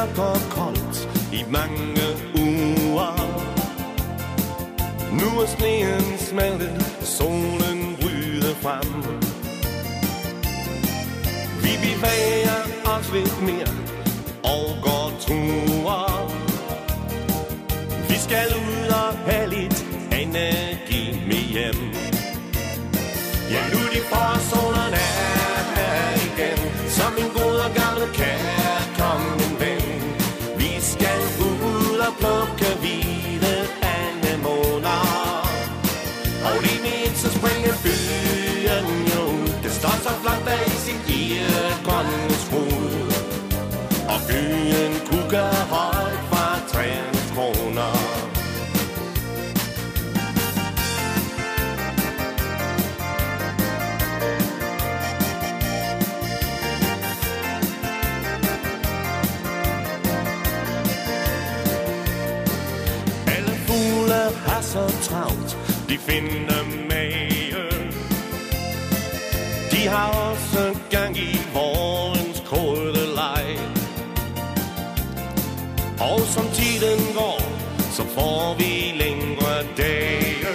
mørkt og koldt i mange uger. Nu er sneen smeltet, solen bryder frem. Vi bevæger os lidt mere og går ture. Vi skal ud og have lidt energi med hjem. Ja, nu er de forårsolerne er ud og de finde mage. De har også gang i vårens kolde leg. Og som tiden går, så får vi længere dage.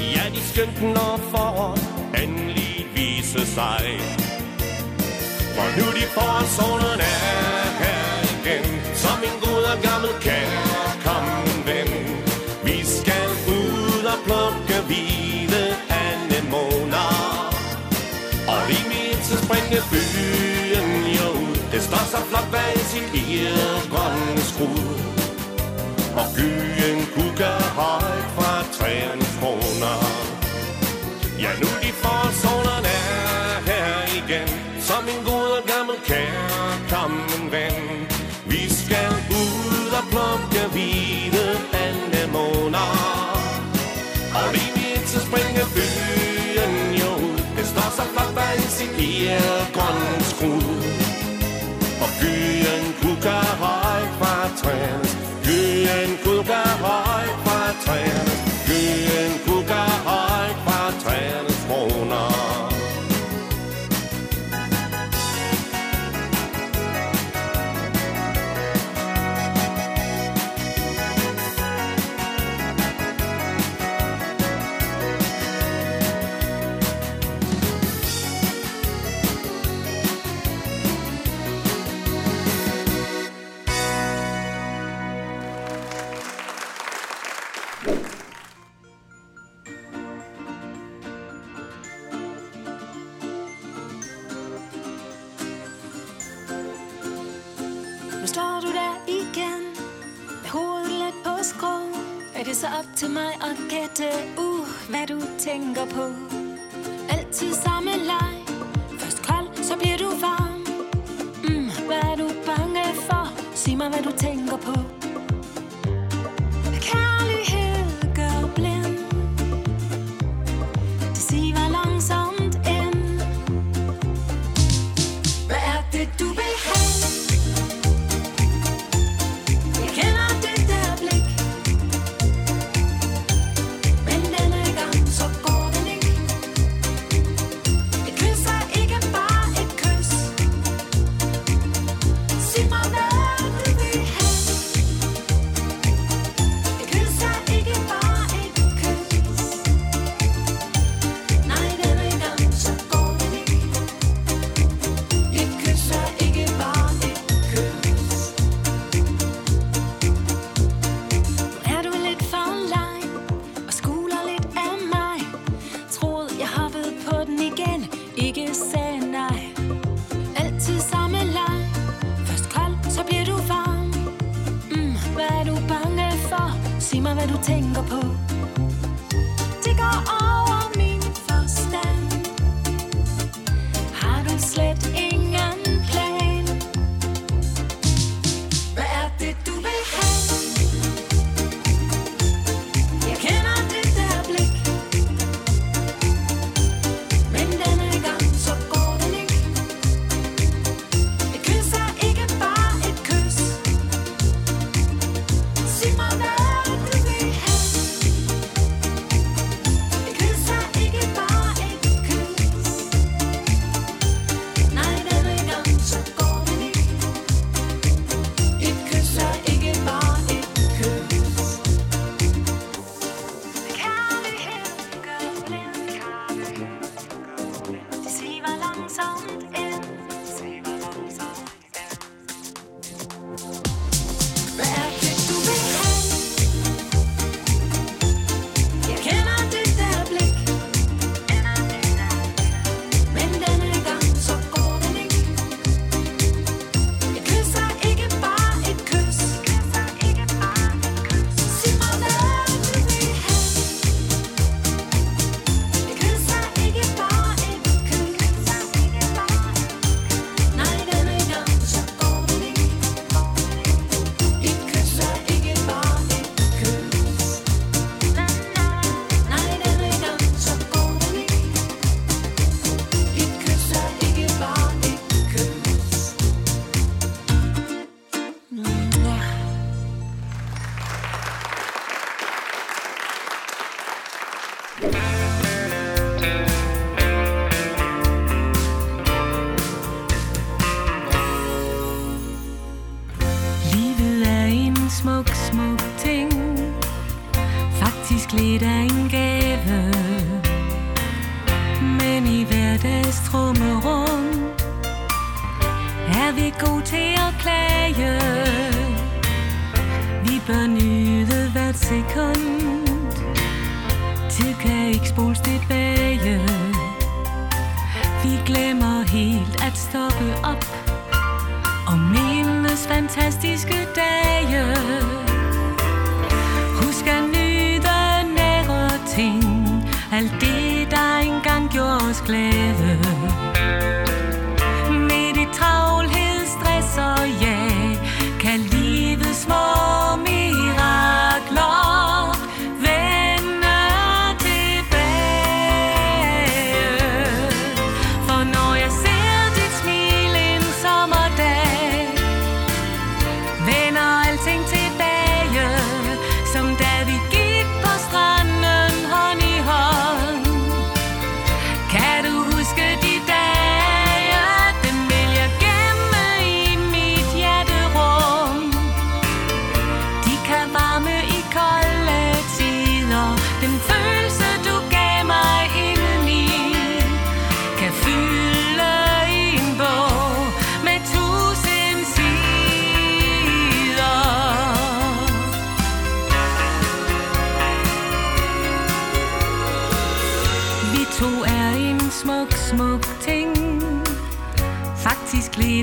Ja, de skønt når foråret endelig vise sig. For nu de får solen af. Så flot bag sin grønne skrud. Og gyen kugger højt fra træernes kroner. Ja, nu de forårsolerne er her igen Som en god og gammel kærkommen ven. Vi skal ud og plukke hvide anemoner. Og lige midt så springer byen jo ud. Det står så flot bag sin grønne skrud byen kugger højt Nu står du der igen Med hovedet lidt på skrå. Er det så op til mig at gætte Uh, hvad du tænker på? Altid samme leg. Først kold, så bliver du varm. Mm, Hvad er du bange for? Sig mig, hvad du tænker på.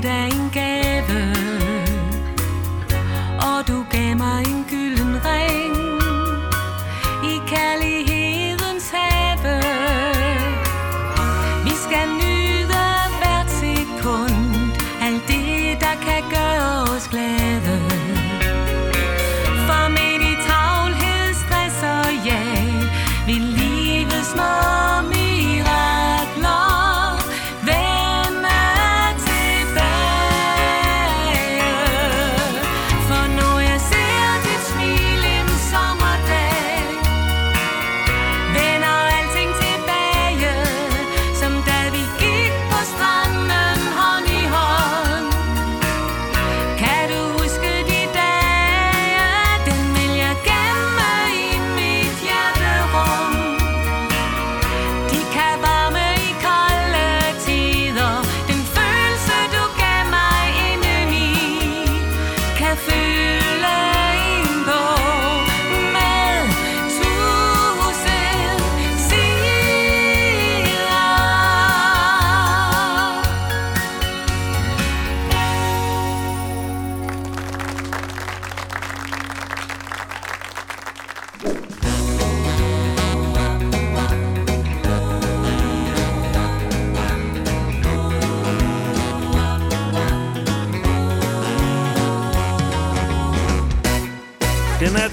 Faktisk lidt af en gave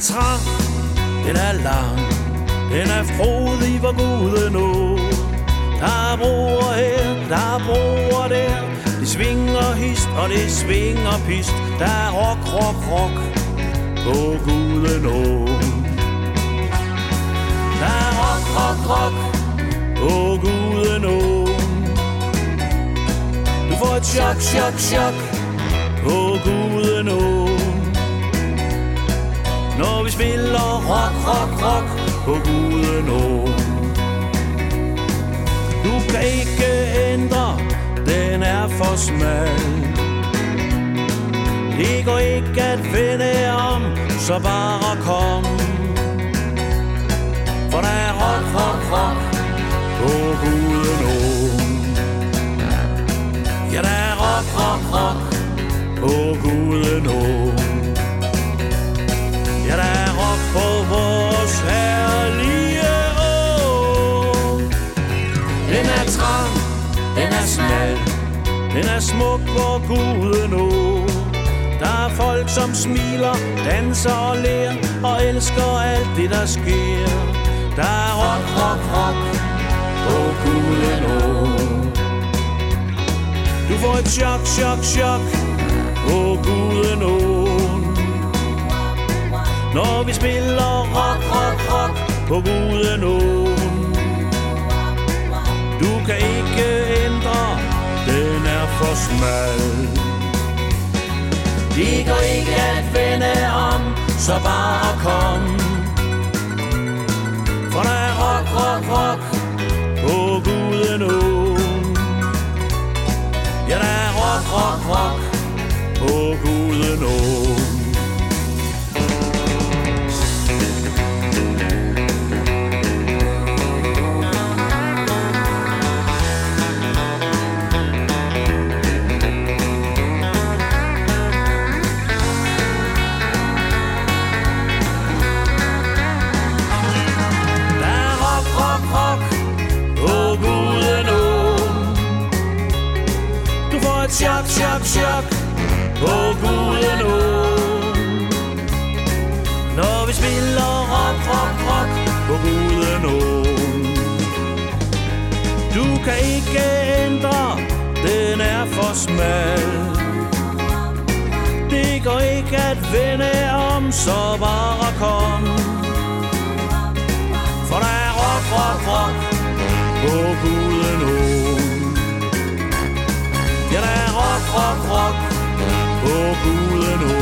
trang, den er lang, den er frodig, hvor guden nå. Der er broer her, der er broer der, det svinger hist, og det svinger pist. Der er rock, rock, rock på guden nå. Der er rock, rock, rock på guden nå. Du får et chok, chok, chok på guden nå. Når vi spiller rock, rock, rock på guden. Du kan ikke ændre, den er for smal. Det går ikke at vende om, så bare kom. For der er rock, rock, rock på guden. Ja, der er rock, rock, rock på guden smal, den er smuk hvor guden nå. Der er folk, som smiler, danser og ler, og elsker alt det, der sker. Der er rock, rock, rock på guden å. Du får et chok, chok, chok på guden å. Når vi spiller rock, rock, rock på guden åen Du kan ikke ændre, for smal Det går ikke at vende om, så bare kom. For der er rock, rock, rock på Gudenåen Ja, der er rock, rock, rock på Gudenåen. På Gudenå. Når vi spiller rock, rock, rock på Gudenå. Du kan ikke ændre, den er for smal. Det går ikke at vende om, så bare kom. For der er rock, rock, rock på Gudenå. Ja, der er rock, rock, rock på Gudenåen.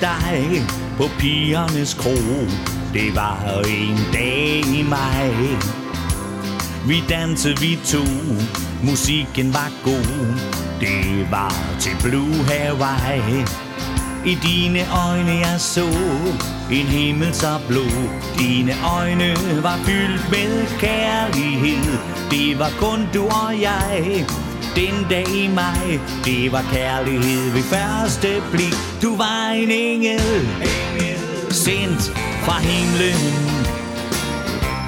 Dig på pigernes kro Det var en dag i maj. Vi dansede vi to Musikken var god. Det var til Blue Hawaii. I dine øjne jeg så En himmel så blå. Dine øjne var fyldt med kærlighed. Det var kun du og jeg den dag i maj. Det var kærlighed ved første blik. Du var en engel, Sendt fra himlen.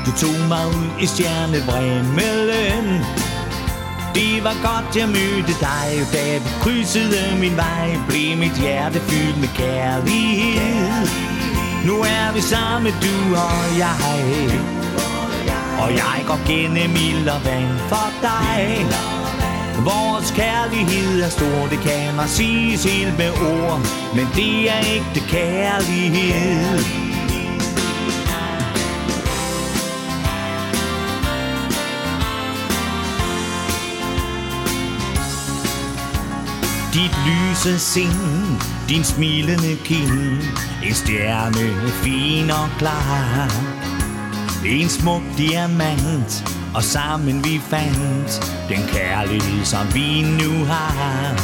Du tog mig ud i stjernevrimmelen Det var godt jeg mødte dig Da du krydsede min vej. Blev mit hjerte fyldt med kærlighed. Nu er vi sammen du og jeg. Og jeg går gennem ild og vand for dig. Vores kærlighed er stor, det kan man sige helt med ord. Men det er ægte kærlighed. Dit lyse sind, din smilende kind En stjerne fin og klar. En smuk diamant og sammen vi fandt Den kærlighed som vi nu har.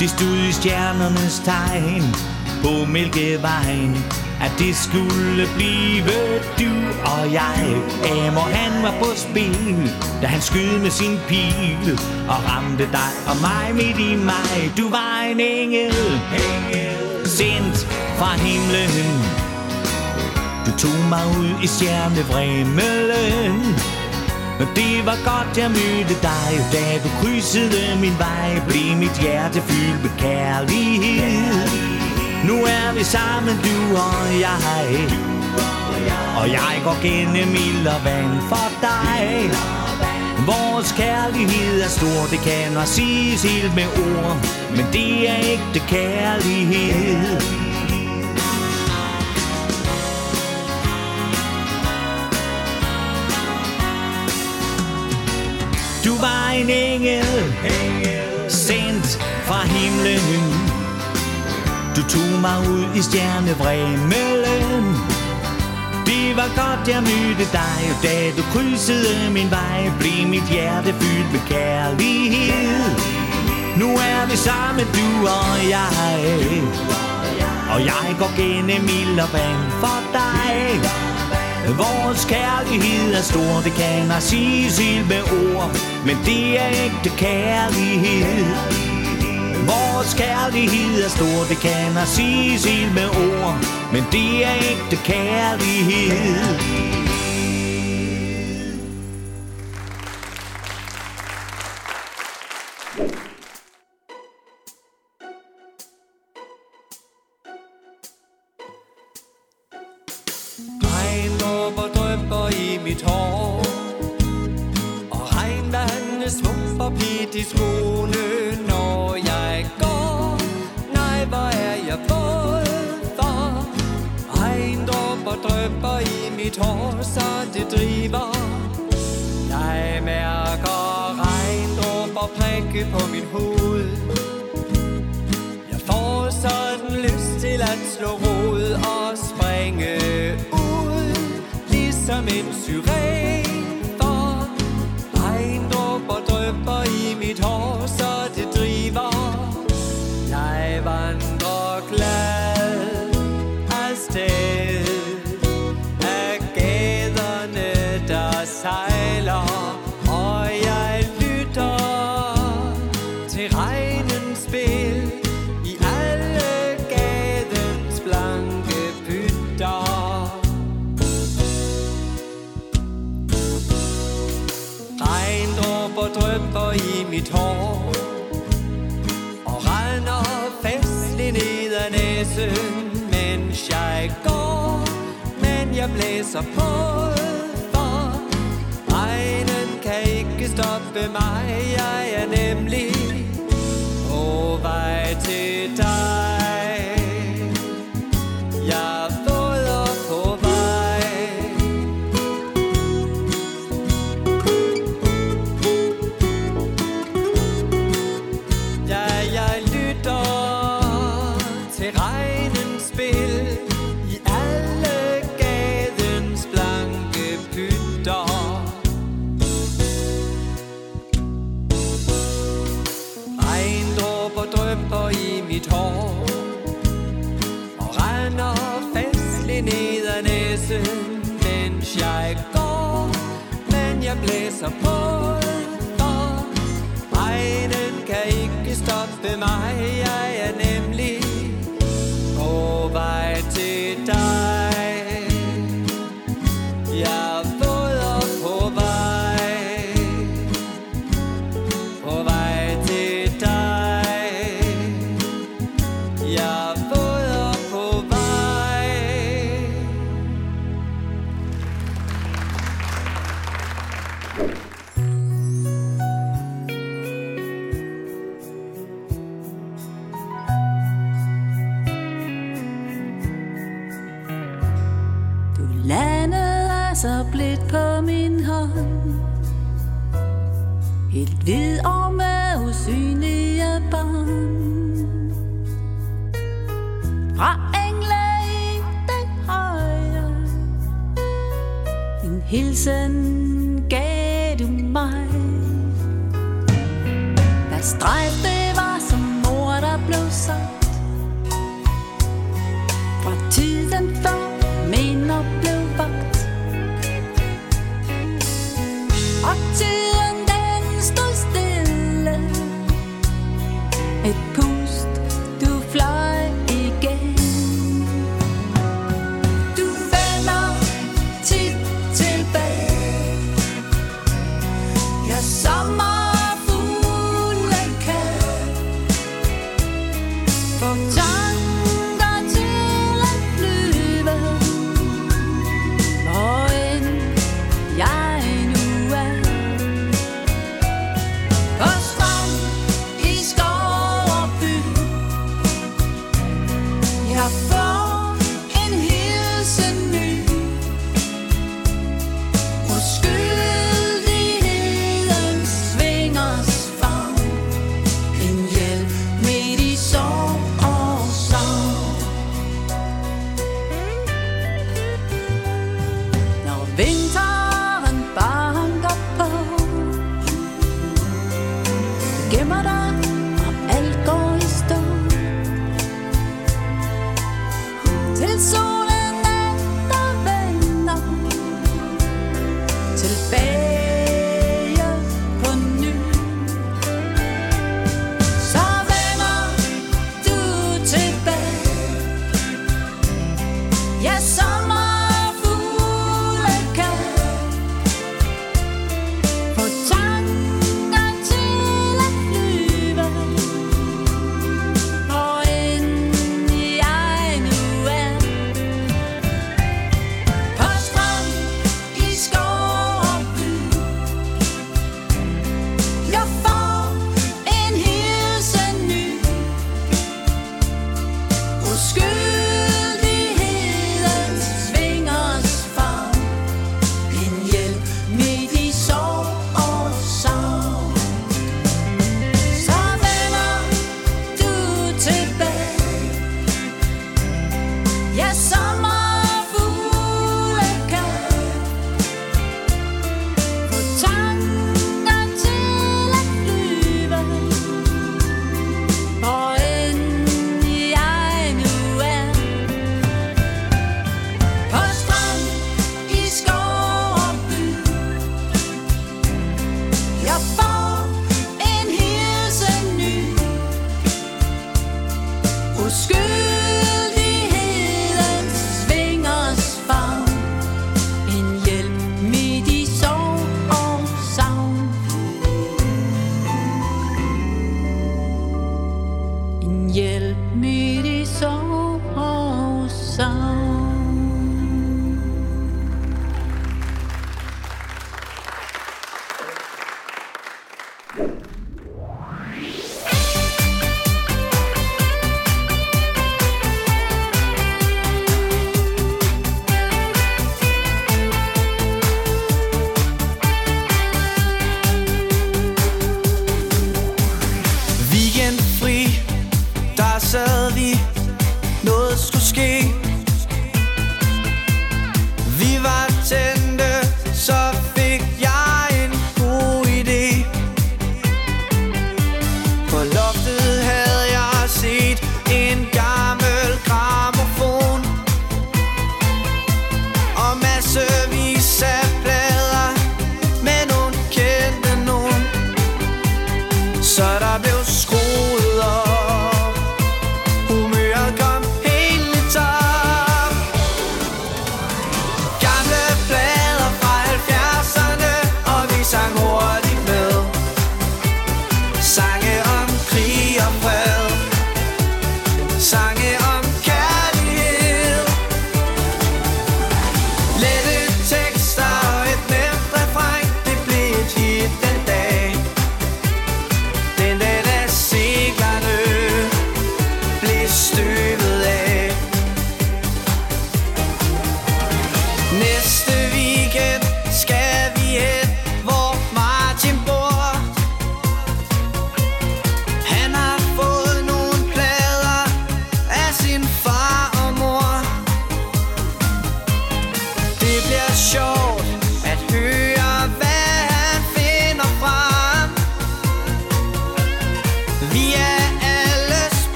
Det stod i stjernernes tegn På Mælkevejen At det skulle blive du og jeg. Amor han var på spil Da han skød med sin pil Og ramte dig og mig midt i mig Du var en engel, engel Sendt fra himlen. Du tog mig ud i stjernevremmelen. Og det var godt, jeg mødte dig Da du krydsede min vej Blev mit hjerte fyldt med kærlighed. Nu er vi sammen, du og jeg. Og jeg går gennem ild og vand for dig. Vores kærlighed er stor, det kan man siges helt med ord. Men det er ægte kærlighed. Du var en engel, engel sendt fra himlen. Du tog mig ud i stjernevrimmelen. Det var godt, jeg mødte dig, og da du krydsede min vej, blev mit hjerte fyldt med kærlighed. Nu er vi sammen, du og jeg, og jeg går gennem ild og vand for dig. Vores kærlighed er stor, det kan man sige helt med ord. Men det er ægte kærlighed. Vores kærlighed er stor, det kan man sige helt med ord. Men det er ægte kærlighed. drypper i mit hår Og regner festlig ned ad næsen Mens jeg går Men jeg blæser på For. Regnen kan ikke stoppe mig Jeg er nemlig læse, mens jeg går Men jeg blæser på og regnen kan ikke stoppe mig Jeg vil vide om med usynlige bånd. Fra engle i den højre, en hilsen gav du mig. Der streg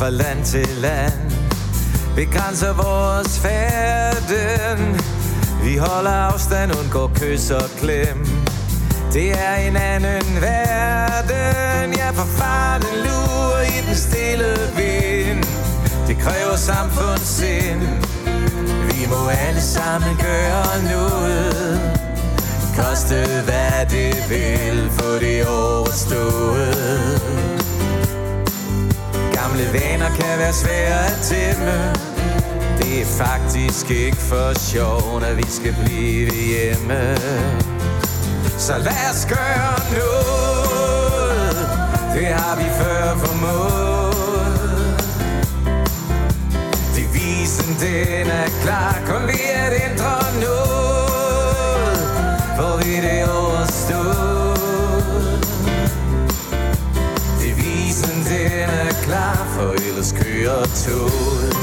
fra land til land. Begrænser vores færden. Vi holder afstand, undgår kys og klem. Det er en anden verden. Ja, for farten lurer i den stille vind. Det kræver samfundssind. Vi må alle sammen gøre noget. Koste hvad det vil Få det overstået. Gamle vaner kan være svære at tæmme. Det er faktisk ikke for sjov, når vi skal blive hjemme. Så lad os gøre noget. Det har vi før formået. Devisen den er klar. Kun vi at ændre noget. Får vi det overstået ellers kører toget.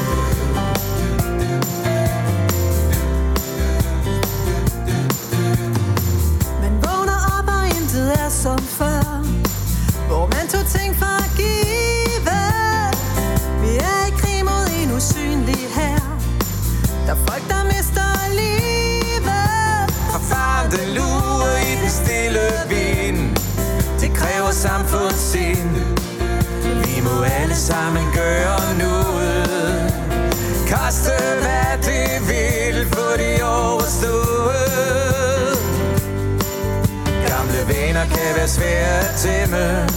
Man vågner op og intet er som før. Hvor man tog ting for er svære at tæmme.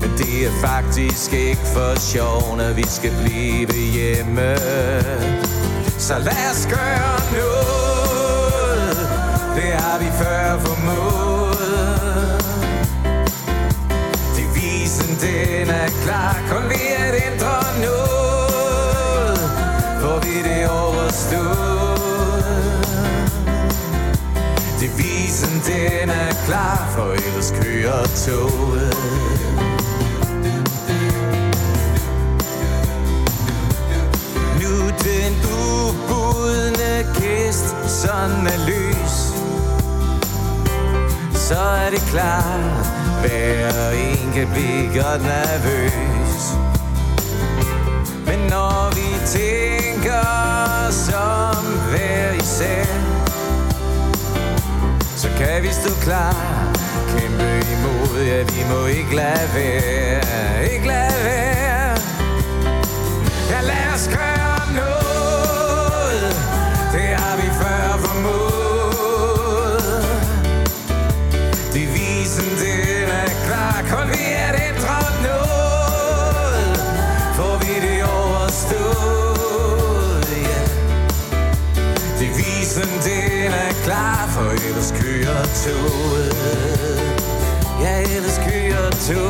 Men det er faktisk ikke for sjov Når vi skal blive hjemme. Så lad os gøre noget. Det har vi før formået. Devisen den er klar. Kun ved at ændre noget Får vi det overstået. den er klar, for ellers kører toget. Nu den ubudne kist, sådan er lys, Så er det klar, hver en kan blive godt nervøs. Men når vi tænker som hver især, vi stå klar. Kæmpe imod, ja vi må ikke lade være. Ikke lade være. Ja lad os gøre noget. Det har vi før formået. Devisen den er klar. Kun vi er den drøm noget Får vi det overstået ja. Devisen den er klar. For ellers toget Ja, ellers kører toget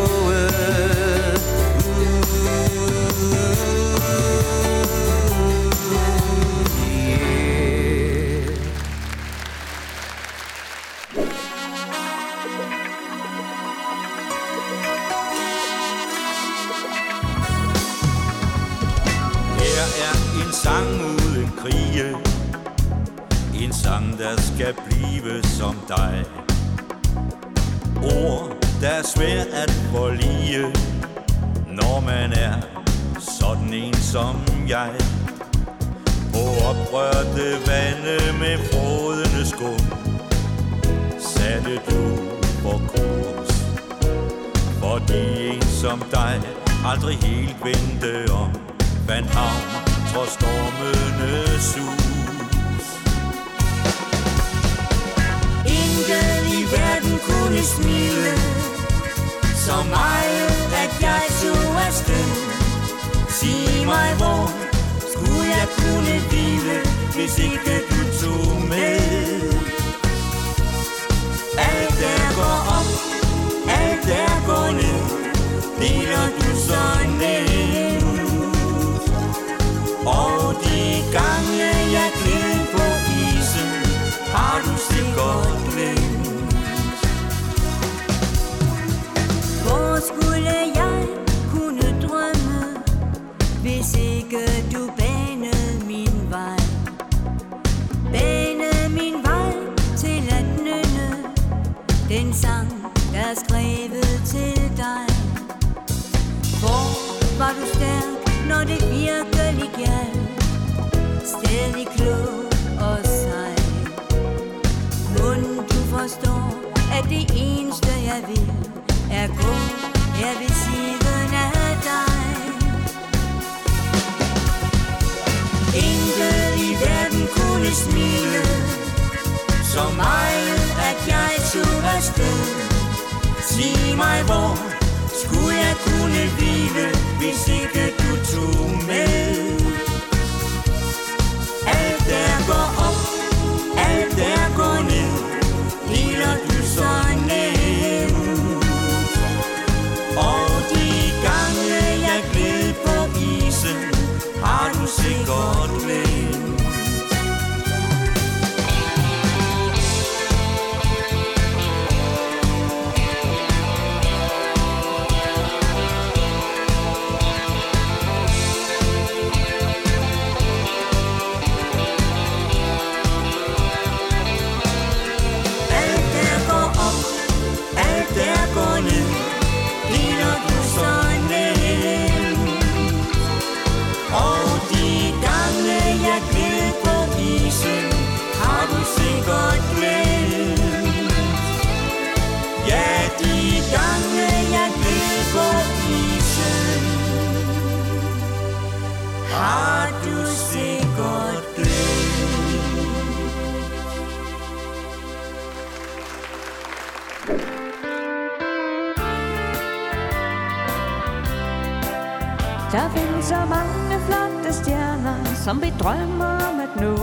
som vi drømmer om at nå.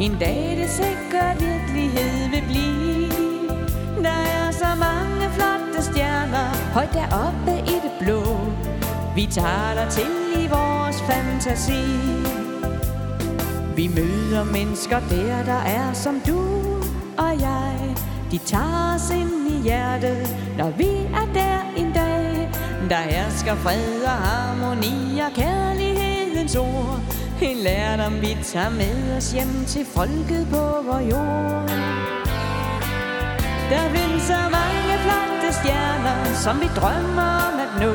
En dag det sikkert virkelighed vil blive. Der er så mange flotte stjerner. Højt deroppe i det blå. Vi taler til i vores fantasi. Vi møder mennesker der, der er som du og jeg. De tager os ind i hjertet, når vi er der en dag. Der hersker fred og harmoni og kærlighedens ord. En lærdom vi tager med os hjem til folket på vor jord. Der findes så mange flotte stjerner, som vi drømmer om at nå.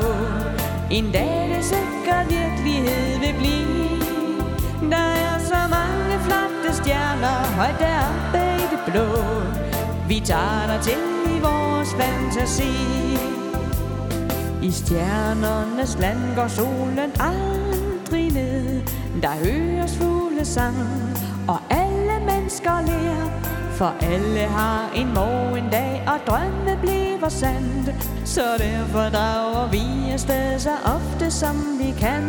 En dag det sikkert virkelighed vil blive. Der er så mange flotte stjerner, højt deroppe i det blå. Vi tager dig til i vores fantasi. I stjernernes land går solen aldrig der høres fuglesang, og alle mennesker lærer. For alle har en morgen dag, og drømme bliver sandt. Så derfor drager vi afsted så ofte som vi kan.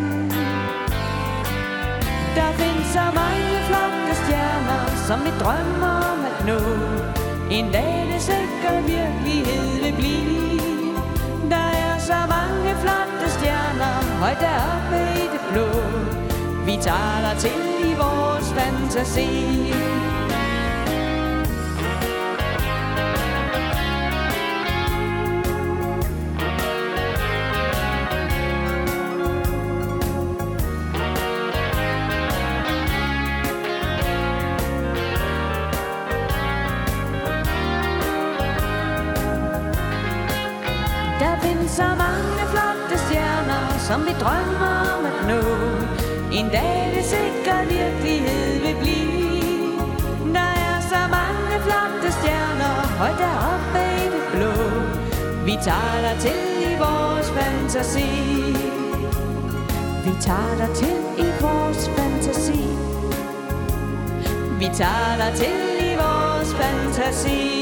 Der findes så mange flotte stjerner, som vi drømmer om at nå. En dag det sikkert virkelighed vil blive. Der er så mange flotte stjerner, højt deroppe i det blå. Vi tager dig til i vores fantasi. Der findes så mange flotte stjerner, som vi drømmer om at nå. En dag det sikker virkelighed vil blive. Der er så mange flotte stjerner, højt deroppe i det blå. Vi tager dig til i vores fantasi. Vi tager dig til i vores fantasi. Vi tager dig til i vores fantasi.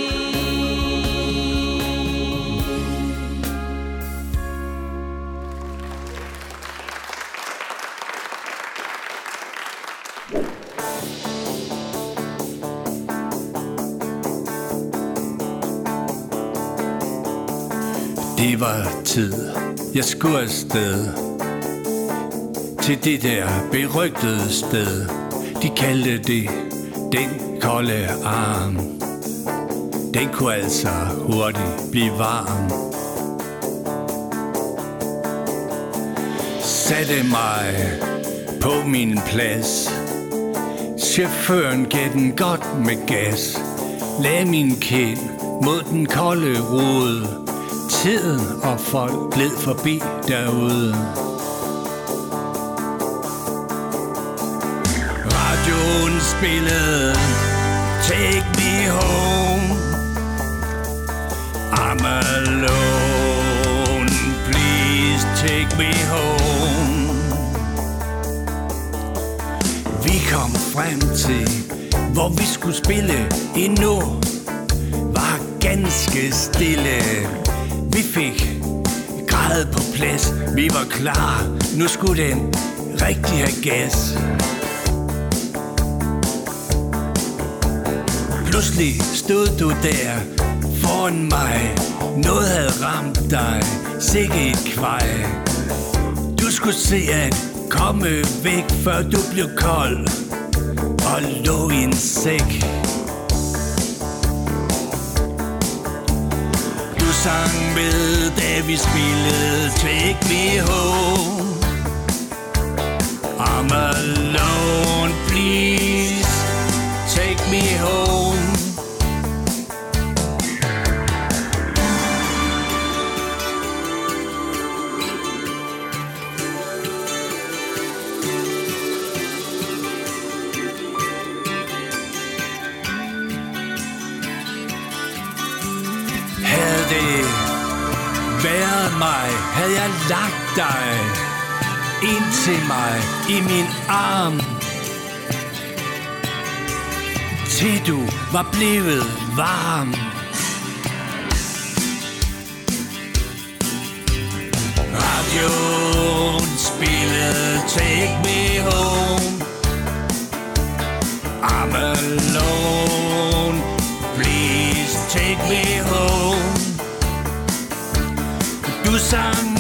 Var tid, jeg skulle afsted. Til det der berygtede sted. De kaldte det den kolde arm. Den kunne altså hurtigt blive varm. Satte mig på min plads. Chaufføren gav den godt med gas. Lagde min kind mod den kolde rode Tiden og folk gled forbi derude. Radioen spillede Take me home. I'm alone. Please take me home. Vi kom frem til Hvor vi skulle spille endnu. Var ganske stille. Vi fik grædet på plads. Vi var klar. Nu skulle den rigtig have gas. Pludselig stod du der foran mig. Noget havde ramt dig. Sikke et kvej Du skulle se at komme væk Før du blev kold Og lå i en sæk. Sang med, da vi spillede Take me home. I'm alone, please. Mig, havde jeg lagt dig ind til mig i min arm. Til du var blevet varm. Radioen spillede Take Me Home. I'm alone. Du